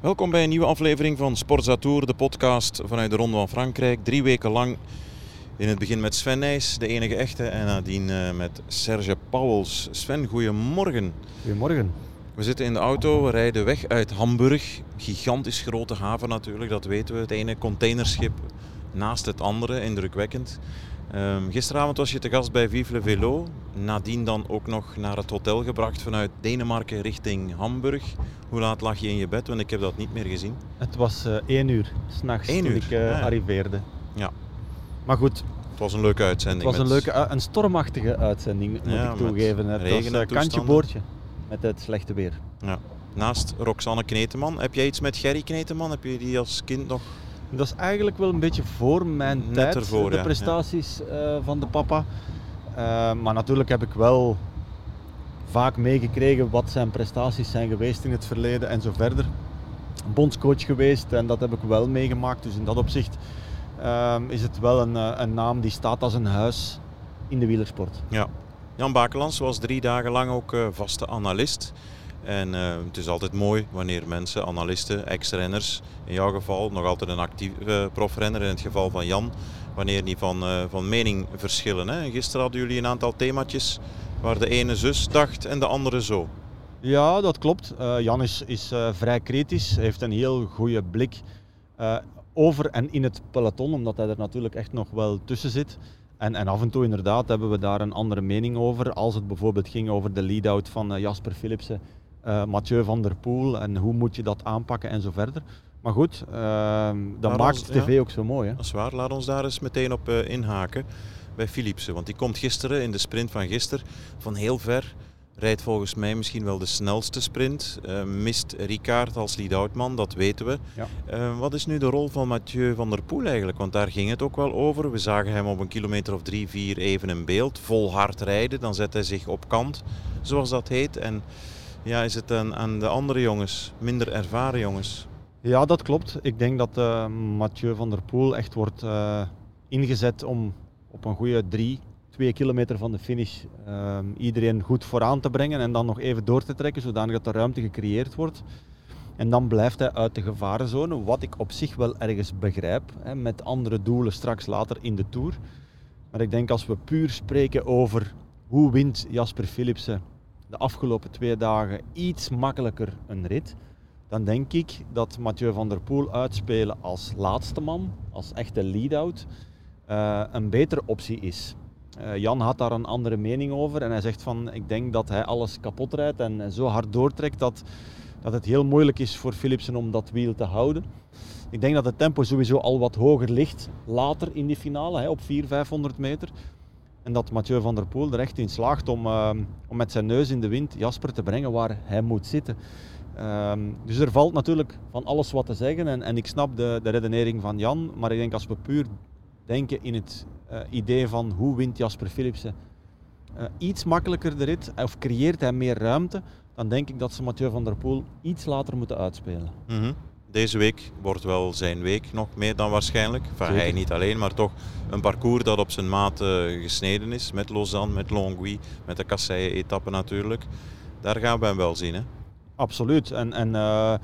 Welkom bij een nieuwe aflevering van Sportzatour, de podcast vanuit de Ronde van Frankrijk. Drie weken lang in het begin met Sven Nijs, de enige echte, en nadien eh, met Serge Pauwels. Sven, goedemorgen. Goedemorgen. We zitten in de auto, we rijden weg uit Hamburg. Gigantisch grote haven natuurlijk, dat weten we. Het ene containerschip naast het andere, indrukwekkend. Um, gisteravond was je te gast bij Vive le Velo. Nadien dan ook nog naar het hotel gebracht vanuit Denemarken richting Hamburg. Hoe laat lag je in je bed? Want ik heb dat niet meer gezien. Het was uh, één uur s'nachts toen uur? ik uh, arriveerde. Ja. Maar goed. Het was een leuke uitzending. Het was een, leuke, een stormachtige uitzending, moet ik toegeven. Het was een kantje boordje met het slechte weer. Ja. Naast Roxanne Kneteman, heb jij iets met Gerry Kneteman? Heb je die als kind nog dat is eigenlijk wel een beetje voor mijn Net tijd, ervoor, de prestaties uh, van de papa. Uh, maar natuurlijk heb ik wel vaak meegekregen wat zijn prestaties zijn geweest in het verleden en zo verder. Bondscoach geweest en dat heb ik wel meegemaakt. Dus in dat opzicht uh, is het wel een, eh, een, naam die staat als een huis in de wielersport. Ja. Jan Bakelands was drie dagen lang ook vaste analist. En uh, het is altijd mooi wanneer mensen, analisten, ex-renners, in jouw geval nog altijd een actieve profrenner, in het geval van Jan, wanneer die van, uh, van mening verschillen. Hè? Gisteren hadden jullie een aantal themaatjes waar de ene zus dacht en de andere zo. Ja, dat klopt. Uh, Jan is, is vrij kritisch, heeft een heel goede blik over en in het peloton, omdat hij er natuurlijk echt nog wel tussen zit. En, en, af en toe inderdaad hebben we daar een andere mening over. Als het bijvoorbeeld ging over de lead-out van Jasper Philipsen uh, Mathieu van der Poel en hoe moet je dat aanpakken en zo verder. Maar goed, uh, dat maakt tv ook zo mooi. Hè? Dat is waar. Laat ons daar eens meteen op uh, inhaken bij Philipsen. Want die komt gisteren in de sprint van gisteren van heel ver. Rijdt volgens mij misschien wel de snelste sprint. Uh, mist Ricard als lead-outman, dat weten we. Ja. wat is nu de rol van Mathieu van der Poel eigenlijk? Want daar ging het ook wel over. We zagen hem op een kilometer of drie, vier even in beeld. Vol hard rijden. Dan zet hij zich op kant, zoals dat heet. En ja, is het aan, aan de andere jongens, minder ervaren jongens? Ja, dat klopt. Ik denk dat uh, Mathieu van der Poel echt wordt uh, ingezet om op een goede drie, twee kilometer van de finish uh, iedereen goed vooraan te brengen en dan nog even door te trekken, zodanig dat er ruimte gecreëerd wordt. En dan blijft hij uit de gevarenzone, wat ik op zich wel ergens begrijp, hè, met andere doelen straks later in de Tour. Maar ik denk als we puur spreken over hoe wint Jasper Philipsen de afgelopen twee dagen iets makkelijker een rit, dan denk ik dat Mathieu van der Poel uitspelen als laatste man, als echte lead-out, uh, een betere optie is. Uh, Jan had daar een andere mening over en hij zegt van ik denk dat hij alles kapot rijdt en zo hard doortrekt dat, dat het heel moeilijk is voor Philipsen om dat wiel te houden. Ik denk dat het tempo sowieso al wat hoger ligt later in die finale, hè, op 400, 500 meter. En dat Mathieu van der Poel er echt in slaagt om, uh, om met zijn neus in de wind Jasper te brengen waar hij moet zitten. Uh, dus er valt natuurlijk van alles wat te zeggen en, en ik snap de, de redenering van Jan, maar ik denk als we puur denken in het uh, idee van hoe wint Jasper Philipsen eh, iets makkelijker de rit of creëert hij meer ruimte, dan denk ik dat ze Mathieu van der Poel iets later moeten uitspelen. Mm deze week wordt wel zijn week nog meer dan waarschijnlijk. Enfin, hij niet alleen, maar toch een parcours dat op zijn maat uh, gesneden is. Met Lausanne, met Longwy, met de Kasseien-etappe natuurlijk. Daar gaan we hem wel zien. Hè? Absoluut. En, en uh,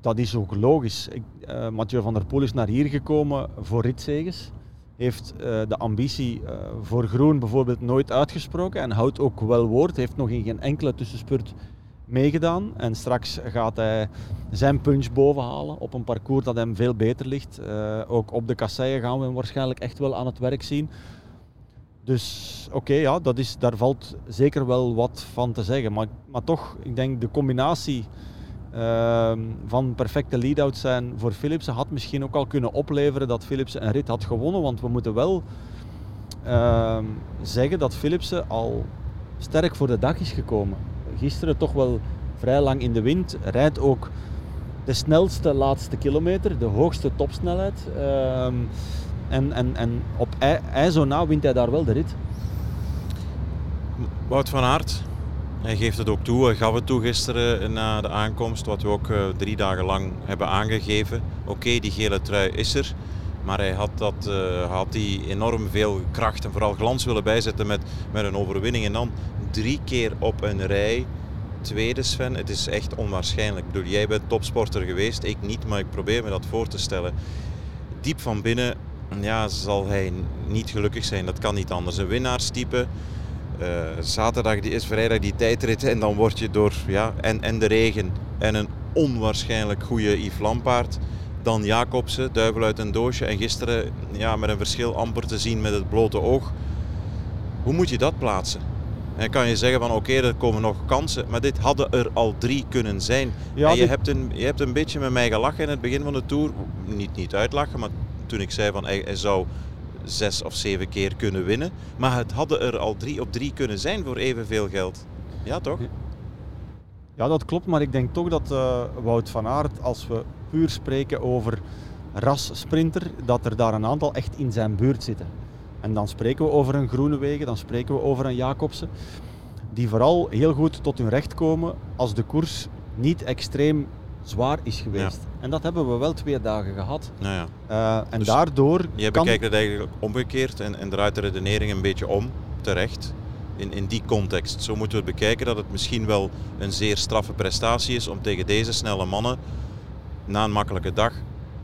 dat is ook logisch. Ik, uh, Mathieu van der Poel is naar hier gekomen voor ritzeges. Heeft de ambitie voor groen bijvoorbeeld nooit uitgesproken en houdt ook wel woord. Heeft nog in geen enkele tussenspurt meegedaan. En straks gaat hij zijn punch bovenhalen op een parcours dat hem veel beter ligt. Uh, ook op de kasseien gaan we hem waarschijnlijk echt wel aan het werk zien. Dus oké, ja, dat is, daar valt zeker wel wat van te zeggen. Maar, maar toch, ik denk de combinatie uh, van perfecte lead-out zijn voor Philipsen had misschien ook al kunnen opleveren dat Philipsen een rit had gewonnen. Want we moeten wel uh, zeggen dat Philipsen al sterk voor de dag is gekomen gisteren toch wel vrij lang in de wind. Rijdt ook de snelste laatste kilometer, de hoogste topsnelheid. Ehm, en, en, en op IJzo na wint hij daar wel de rit. Wout van Aert, hij geeft het ook toe. Hij gaf het toe gisteren na de aankomst, wat we ook uh, drie dagen lang hebben aangegeven. Oké, die gele trui is er. Maar hij had, dat, uh, had die enorm veel kracht en vooral glans willen bijzetten met, met een overwinning. En dan drie keer op een rij tweede Sven, het is echt onwaarschijnlijk. Ik bedoel, jij bent topsporter geweest, ik niet, maar ik probeer me dat voor te stellen. Diep van binnen ja, zal hij niet gelukkig zijn, dat kan niet anders. Een winnaarstype, uh, zaterdag is vrijdag die tijdrit en dan word je door, ja, en, en de regen en een onwaarschijnlijk goede Yves Lampaard. Dan Jacobsen, duivel uit een doosje. En gisteren ja, met een verschil amper te zien met het blote oog. Hoe moet je dat plaatsen? En kan je zeggen van oké, er komen nog kansen. Maar dit hadden er al drie kunnen zijn. Ja, en je, hebt een, je hebt een beetje met mij gelachen in het begin van de Tour. Niet, niet uitlachen, maar toen ik zei van hij, hij zou zes of zeven keer kunnen winnen. Maar het hadden er al drie op drie kunnen zijn voor evenveel geld. Ja, toch? Ja, dat klopt. Maar ik denk toch dat uh, Wout van Aert, als we puur spreken over ras-sprinter, dat er daar een aantal echt in zijn buurt zitten. En dan spreken we over een Groenewegen, dan spreken we over een Jacobsen, die vooral heel goed tot hun recht komen als de koers niet extreem zwaar is geweest. En dat hebben we wel twee dagen gehad. Nou ja. Uh, en dus daardoor. Je kan... bekijkt het eigenlijk omgekeerd en, en draait de redenering een beetje om, terecht. In, in die context. Zo moeten we het bekijken dat het misschien wel een zeer straffe prestatie is om tegen deze snelle mannen na een makkelijke dag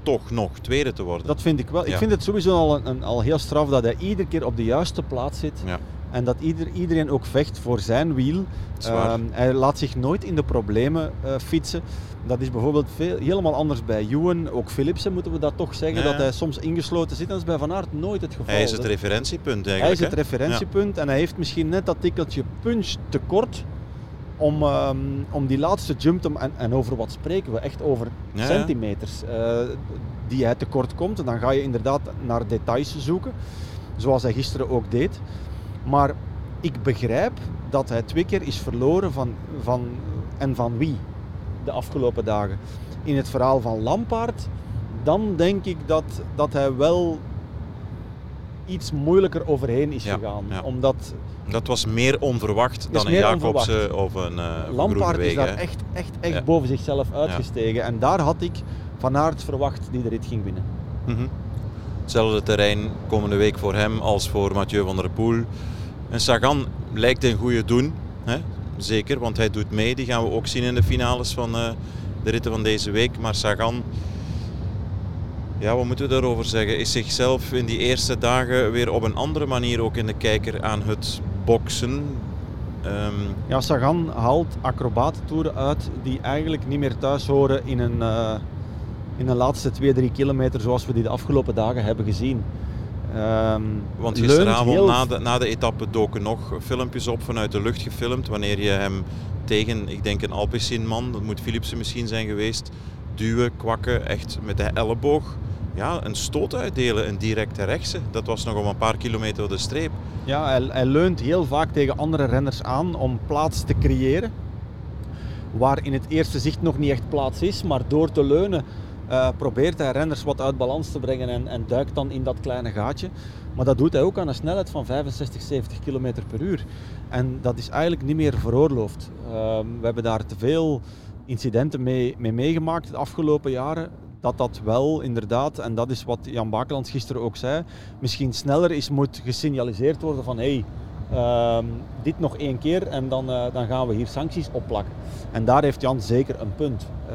toch nog tweede te worden. Dat vind ik wel. Ik vind het sowieso al, een, al heel straf dat hij iedere keer op de juiste plaats zit. Ja. En dat ieder, iedereen ook vecht voor zijn wiel. Uh, hij laat zich nooit in de problemen uh, fietsen. Dat is bijvoorbeeld veel, helemaal anders bij Ewan. Ook Philipsen moeten we dat toch zeggen. Dat hij soms ingesloten zit. Dat is bij Van Aert nooit het geval. Hij is het referentiepunt eigenlijk. Hij is het referentiepunt. En hij heeft misschien net dat tikkeltje punch tekort om, um, om die laatste jump te en, en over wat spreken we? Echt over ja, centimeters uh, die hij tekort komt. En dan ga je inderdaad naar details zoeken, zoals hij gisteren ook deed. Maar ik begrijp dat hij twee keer is verloren van, van, en van wie de afgelopen dagen. In het verhaal van Lampaard, dan denk ik dat, dat hij wel iets moeilijker overheen is gegaan. Omdat dat was meer onverwacht dan een Jacobsen of een uh, Lampaard is daar echt, echt, echt boven zichzelf uitgestegen. En daar had ik Van Aert verwacht die de rit ging winnen. Mm Hetzelfde terrein komende week voor hem als voor Mathieu van der Poel. En Sagan lijkt een goede doen. Hè? Zeker, want hij doet mee. Die gaan we ook zien in de finales van uh, de ritten van deze week. Maar Sagan ja, wat moeten we daarover zeggen? Is zichzelf in die eerste dagen weer op een andere manier ook in de kijker aan het boksen. Um... Ja, Sagan haalt acrobatentoeren uit die eigenlijk niet meer thuis horen in een, uh, in de laatste 2-3 kilometer zoals we die de afgelopen dagen hebben gezien. Um, Want gisteravond heel... na, de, na de etappe doken nog filmpjes op vanuit de lucht gefilmd. Wanneer je hem tegen, ik denk een Alpecin man, dat moet Philipsen misschien zijn geweest, duwen, kwakken, echt met de elleboog ja, een stoot uitdelen, een directe rechtse. Dat was nog om een paar kilometer de streep. Ja, hij, leunt heel vaak tegen andere renners aan om plaats te creëren. Waar in het eerste zicht nog niet echt plaats is, maar door te leunen uh, probeert hij renners wat uit balans te brengen en, en, duikt dan in dat kleine gaatje. Maar dat doet hij ook aan een snelheid van 65, 70 km per uur. En dat is eigenlijk niet meer veroorloofd. Uh, we hebben daar te veel incidenten mee, mee meegemaakt de afgelopen jaren dat dat wel inderdaad, en dat is wat Jan Bakelands gisteren ook zei, misschien sneller is moet gesignaliseerd worden van hey, dit nog één keer en dan, uh, dan gaan we hier sancties opplakken. En daar heeft Jan zeker een punt. Um,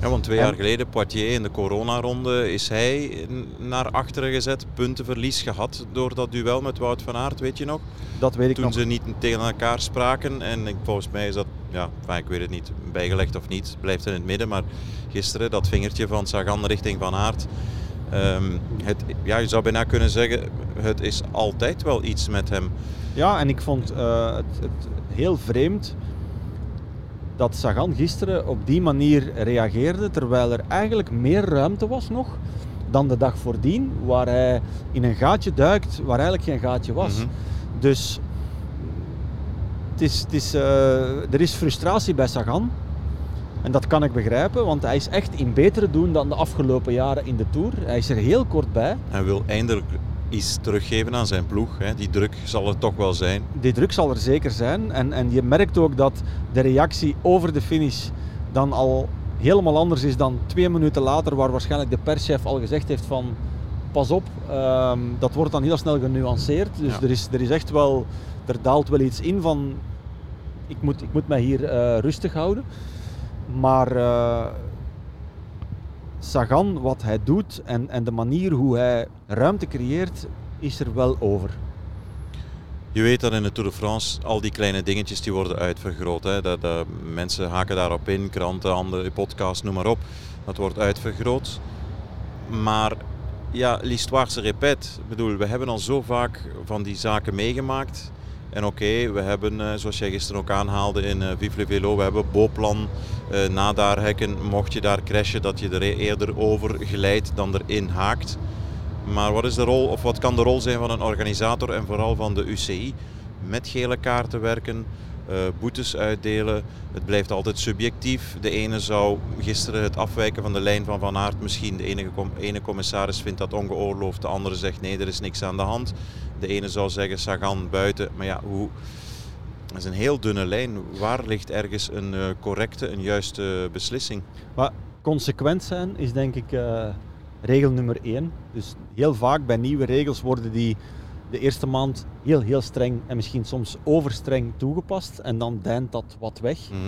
ja, want twee jaar geleden, Poitiers in de coronaronde, is hij naar achteren gezet, puntenverlies gehad door dat duel met Wout van Aert, weet je nog? Dat weet ik Toen nog. ze niet tegen elkaar spraken en volgens mij is dat, ja, ik weet het niet, bijgelegd of niet, blijft in het midden, maar gisteren, dat vingertje van Sagan richting Van Aert. Um, het, ja, je zou bijna kunnen zeggen, het is altijd wel iets met hem. Ja, en ik vond uh, het, het, heel vreemd dat Sagan gisteren op die manier reageerde, terwijl er eigenlijk meer ruimte was nog dan de dag voordien, waar hij in een gaatje duikt waar eigenlijk geen gaatje was. Mm -hmm. Dus het is, het is, uh, er is frustratie bij Sagan. En dat kan ik begrijpen, want hij is echt in betere doen dan de afgelopen jaren in de Tour. Hij is er heel kort bij. Hij wil eindelijk iets teruggeven aan zijn ploeg. Hè. Die druk zal er toch wel zijn. Die druk zal er zeker zijn. En, en je merkt ook dat de reactie over de finish dan al helemaal anders is dan twee minuten later, waar waarschijnlijk de perschef al gezegd heeft van pas op, um, dat wordt dan heel snel genuanceerd. Dus ja. er, is, er is echt wel, er daalt wel iets in van ik, moet, ik moet mij hier uh, rustig houden. Maar uh, Sagan, wat hij doet en, en de manier hoe hij ruimte creëert, is er wel over. Je weet dat in de Tour de France al die kleine dingetjes die worden uitvergroot. Hè. Dat, dat, mensen haken daarop in, kranten, andere podcasts, noem maar op. Dat wordt uitvergroot. Maar ja, l'histoire se répète. Ik bedoel, we hebben al zo vaak van die zaken meegemaakt. En oké, we hebben, eh, zoals jij gisteren ook aanhaalde in Vive le we hebben Boplan, eh, nadarhekken. Mocht je daar crashen, dat je er eerder over glijdt dan erin haakt. Maar wat is de rol, of wat kan de rol zijn van een organisator en vooral van de UCI? Met gele kaarten werken, uh, boetes uitdelen. Het blijft altijd subjectief. De ene zou gisteren het afwijken van de lijn van Van Aert misschien. De ene commissaris vindt dat ongeoorloofd, de andere zegt nee, er is niks aan de hand. De ene zou zeggen Sagan buiten. Maar ja, hoe... Dat is een heel dunne lijn. Waar ligt ergens een uh, correcte, een juiste beslissing? Maar consequent zijn is denk ik uh, regel nummer één. Dus heel vaak bij nieuwe regels worden die de eerste maand heel, heel streng en misschien soms overstreng toegepast. En dan deint dat wat weg. Mhm.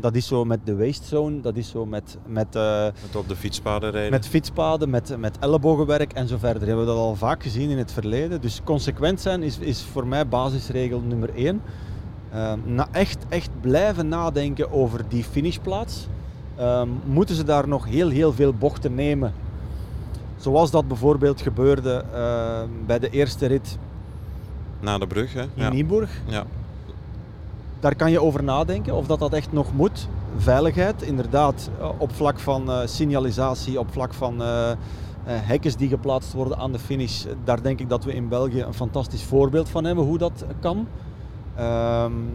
Dat is zo met de waste zone, dat is zo met... Met, uh, met op de fietspaden rijden. Met fietspaden, met, met ellebogenwerk en zo verder. Hebben we dat al vaak gezien in het verleden. Dus consequent zijn is, is voor mij basisregel nummer één. Na echt, echt blijven nadenken over die finishplaats. Uh, moeten ze daar nog heel, heel veel bochten nemen Zoals dat bijvoorbeeld gebeurde uh, bij de eerste rit na de brug hè? in ja. Nieburg. Ja. Daar kan je over nadenken of dat, dat echt nog moet. Veiligheid, inderdaad, eh, op vlak van uh, signalisatie, op vlak van uh, die geplaatst worden aan de finish. Daar denk ik dat we in België een fantastisch voorbeeld van hebben hoe dat kan. Um,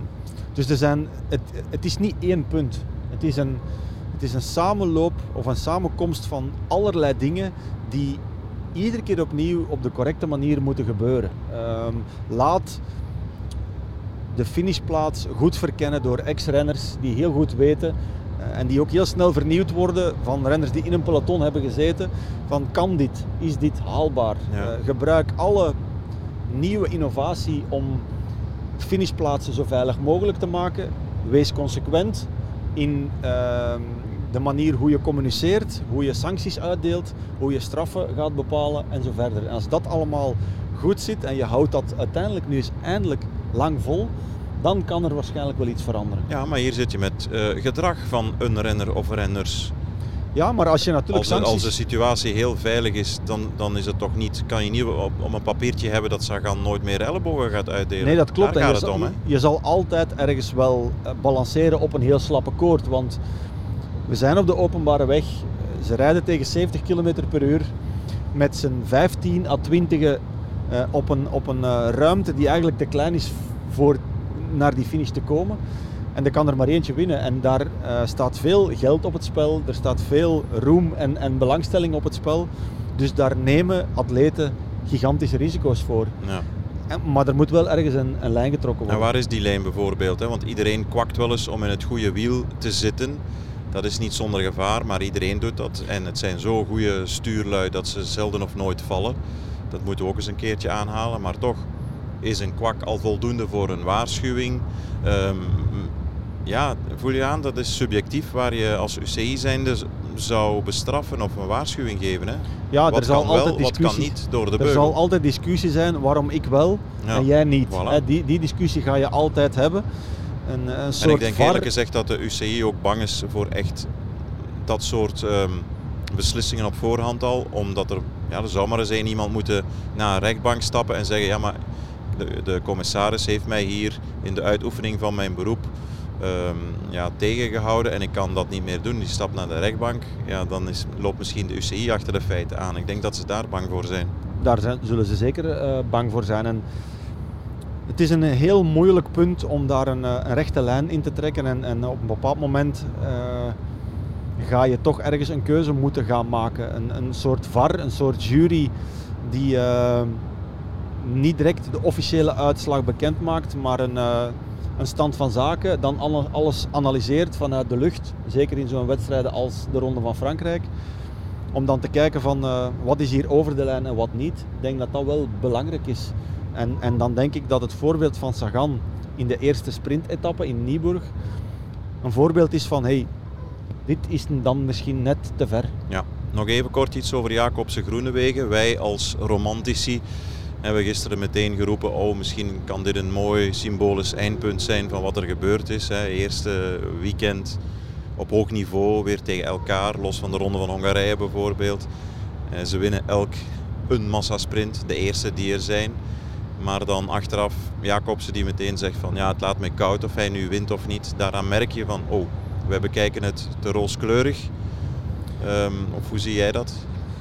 dus er zijn, het, het is niet één punt. Het is een, het is een samenloop of een samenkomst van allerlei dingen die iedere keer opnieuw op de correcte manier moeten gebeuren. Um, laat de finishplaats goed verkennen door ex-renners die heel goed weten uh, en die ook heel snel vernieuwd worden van renners die in een peloton hebben gezeten. Van kan dit? Is dit haalbaar? Ja. Uh, gebruik alle nieuwe innovatie om finishplaatsen zo veilig mogelijk te maken. Wees consequent in uh, de manier hoe je communiceert, hoe je sancties uitdeelt, hoe je straffen gaat bepalen en zo verder. En als dat allemaal goed zit en je houdt dat uiteindelijk nu eens eindelijk lang vol, dan kan er waarschijnlijk wel iets veranderen. Ja, maar hier zit je met uh, gedrag van een renner of renners. Ja, maar als je natuurlijk als, sancties... als de situatie heel veilig is, dan, dan is het toch niet, kan je niet op, op een papiertje hebben dat Sagan nooit meer ellebogen gaat uitdelen. Nee, dat klopt. Daar gaat je, het zal, om, hè? je zal altijd ergens wel eh, balanceren op een heel slappe koord. Want we zijn op de openbare weg. Ze rijden tegen 70 km per uur met z'n 15 à 20 uh, op een, op een uh, ruimte die eigenlijk te klein is voor naar die finish te komen. En er kan er maar eentje winnen. En daar uh, staat veel geld op het spel. Er staat veel roem en, en belangstelling op het spel. Dus daar nemen atleten gigantische risico's voor. Ja. En, maar er moet wel ergens een, een lijn getrokken worden. En waar is die lijn bijvoorbeeld? Hè? Want iedereen kwakt wel eens om in het goede wiel te zitten. Dat is niet zonder gevaar, maar iedereen doet dat. En het zijn zo goede stuurlui dat ze zelden of nooit vallen. Dat moeten we ook eens een keertje aanhalen. Maar toch is een kwak al voldoende voor een waarschuwing. Um, ja, voel je aan, dat is subjectief waar je als UCI zijnde zou bestraffen of een waarschuwing geven. Hè? Ja, wat er zal kan altijd wel, discussie, wat kan niet door de Er beugel. zal altijd discussie zijn waarom ik wel Ja. en jij niet. Voilà. Die, die discussie ga je altijd hebben. Een, een En soort ik denk VAR eerlijk gezegd dat de UCI ook bang is voor echt dat soort ehm, beslissingen op voorhand al. Omdat er, ja, er zou maar eens één iemand moeten naar een rechtbank stappen en zeggen, ja maar de, de commissaris heeft mij hier in de uitoefening van mijn beroep ehm, ja, tegengehouden en ik kan dat niet meer doen. Die stapt naar de rechtbank, ja, dan is, loopt misschien de UCI achter de feiten aan. Ik denk dat ze daar bang voor zijn. Daar zullen ze zeker eh, bang voor zijn. En het is een heel moeilijk punt om daar een, eh, een rechte lijn in te trekken. En, en op een bepaald moment eh, ga je toch ergens een keuze moeten gaan maken. Een, een soort VAR, een soort jury die niet direct de officiële uitslag bekend maakt, maar een, een stand van zaken. Dan alle- alles analyseert vanuit de lucht. Zeker in zo'n wedstrijden als de Ronde van Frankrijk. Om dan te kijken van eh, wat is hier over de lijn en wat niet. Ik denk dat dat wel belangrijk is. En, en dan denk ik dat het voorbeeld van Sagan in de eerste sprintetappe in Nieburg een voorbeeld is van hey, dit is dan misschien net te ver. Ja, nog even kort iets over Jacobse Groenewegen. Wij als romantici hebben gisteren meteen geroepen, oh misschien kan dit een mooi symbolisch eindpunt zijn van wat er gebeurd is. Hè. Eerste weekend op hoog niveau, weer tegen elkaar, los van de Ronde van Hongarije bijvoorbeeld. Eh, ze winnen elk een massasprint, de eerste die er zijn. Maar dan achteraf Jacobsen die meteen zegt van ja, het laat mij koud of hij nu wint of niet. Daaraan merk je van oh, wij bekijken het te rooskleurig. Um, of hoe zie jij dat?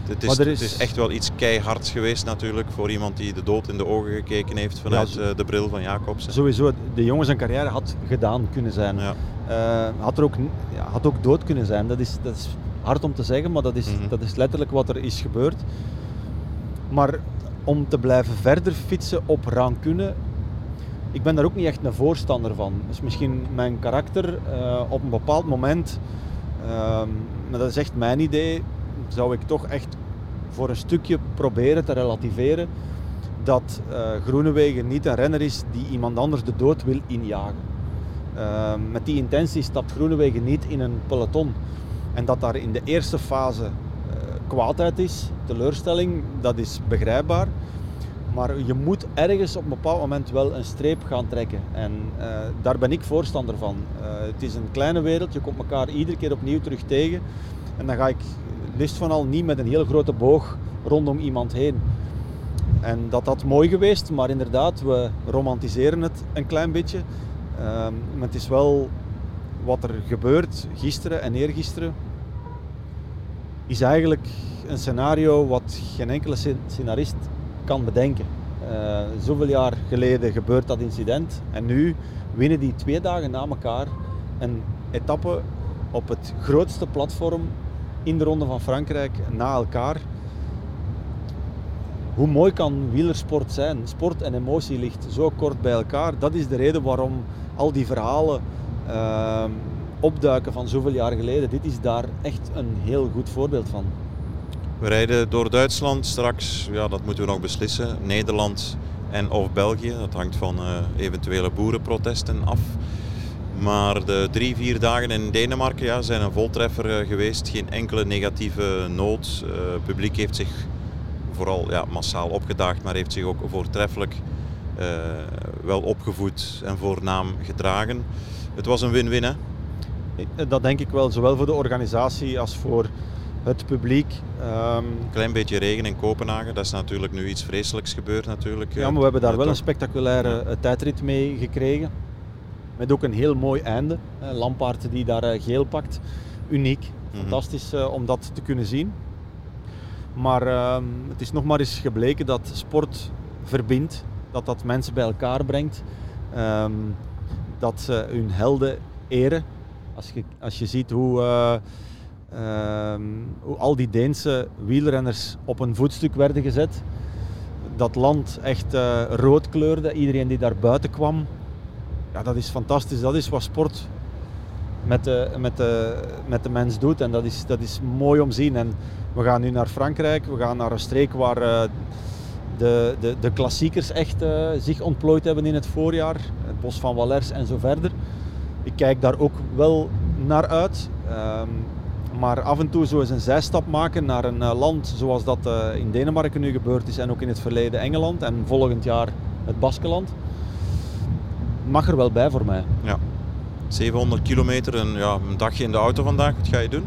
Het is, is... het is, echt wel iets keihards geweest natuurlijk voor iemand die de dood in de ogen gekeken heeft vanuit ja, de bril van Jacobsen. Sowieso, de jongen zijn carrière had gedaan kunnen zijn. Ja. Uh, had, er ook, ja, had ook dood kunnen zijn. Dat is, dat is hard om te zeggen, maar dat is, mm -hmm. dat is letterlijk wat er is gebeurd. Maar om te blijven verder fietsen op rancune, ik ben daar ook niet echt een voorstander van. Dus misschien mijn karakter uh, op een bepaald moment, uh, maar dat is echt mijn idee, zou ik toch echt voor een stukje proberen te relativeren dat uh, Groenewegen niet een renner is die iemand anders de dood wil injagen. Uh, met die intentie stapt Groenewegen niet in een peloton. En dat daar in de eerste fase kwaadheid is, teleurstelling, dat is begrijpbaar. Maar je moet ergens op een bepaald moment wel een streep gaan trekken. En uh, daar ben ik voorstander van. Uh, het is een kleine wereld, je komt elkaar iedere keer opnieuw terug tegen. En dan ga ik liefst van al niet met een heel grote boog rondom iemand heen. En dat had mooi geweest, maar inderdaad, we romantiseren het een klein beetje. Uh, maar het is wel wat er gebeurt gisteren en eergisteren is eigenlijk een scenario wat geen enkele scenarist kan bedenken. Uh, zoveel jaar geleden gebeurt dat incident en nu winnen die twee dagen na elkaar een etappe op het grootste platform in de Ronde van Frankrijk na elkaar. Hoe mooi kan wielersport zijn? Sport en emotie ligt zo kort bij elkaar. Dat is de reden waarom al die verhalen uh, opduiken van zoveel jaar geleden. Dit is daar echt een heel goed voorbeeld van. We rijden door Duitsland straks, ja, dat moeten we nog beslissen. Nederland en of België, dat hangt van uh, eventuele boerenprotesten af. Maar de drie, vier dagen in Denemarken ja, zijn een voltreffer uh, geweest. Geen enkele negatieve noot. Uh, het publiek heeft zich vooral ja, massaal opgedaagd, maar heeft zich ook voortreffelijk wel opgevoed en voornaam gedragen. Het was een win-win, hè? Dat denk ik wel, zowel voor de organisatie als voor het publiek. Um, een klein beetje regen in Kopenhagen, dat is natuurlijk nu iets vreselijks gebeurd natuurlijk. Ja, maar we hebben daar wel een spectaculaire ja. Eh, tijdrit mee gekregen. Met ook een heel mooi einde. Lampaard die daar eh, geel pakt. Uniek. Mhm. Fantastisch uh, om dat te kunnen zien. Maar uh, het is nog maar eens gebleken dat sport verbindt. Dat dat mensen bij elkaar brengt. Um, dat ze hun helden eren. Als je, als je ziet hoe, uh, hoe al die Deense wielrenners op een voetstuk werden gezet. Dat land echt uh, rood kleurde, iedereen die daar buiten kwam. Ja, dat is fantastisch. Dat is wat sport met de, met de, met de mens doet. En dat is, dat is mooi om te zien. En we gaan nu naar Frankrijk. We gaan naar een streek waar uh, de, de, de klassiekers echt uh, zich ontplooid hebben in het voorjaar. Het bos van Wallers en zo verder ik kijk daar ook wel naar uit. Um, maar af en toe zo eens een zijstap maken naar een uh, land zoals dat in Denemarken nu gebeurd is en ook in het verleden Engeland en volgend jaar het Baskeland, mag er wel bij voor mij. Ja. 700 kilometer en ja, een dagje in de auto vandaag. Wat ga je doen?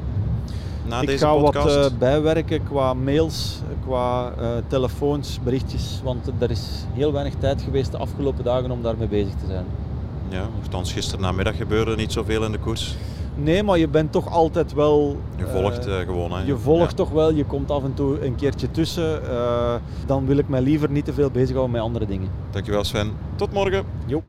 Na ik deze ga podcast? wat uh, bijwerken qua mails, qua telefoons, berichtjes. Want er is heel weinig tijd geweest de afgelopen dagen om daarmee bezig te zijn. Ja, althans gisteren namiddag gebeurde niet zoveel in de koers. Nee, maar je bent toch altijd wel... Je volgt uh, gewoon. Hè? Je volgt ja. toch wel, je komt af en toe een keertje tussen. Uh, dan wil ik mij liever niet te veel bezighouden met andere dingen. Dankjewel Sven. Tot morgen. Jo.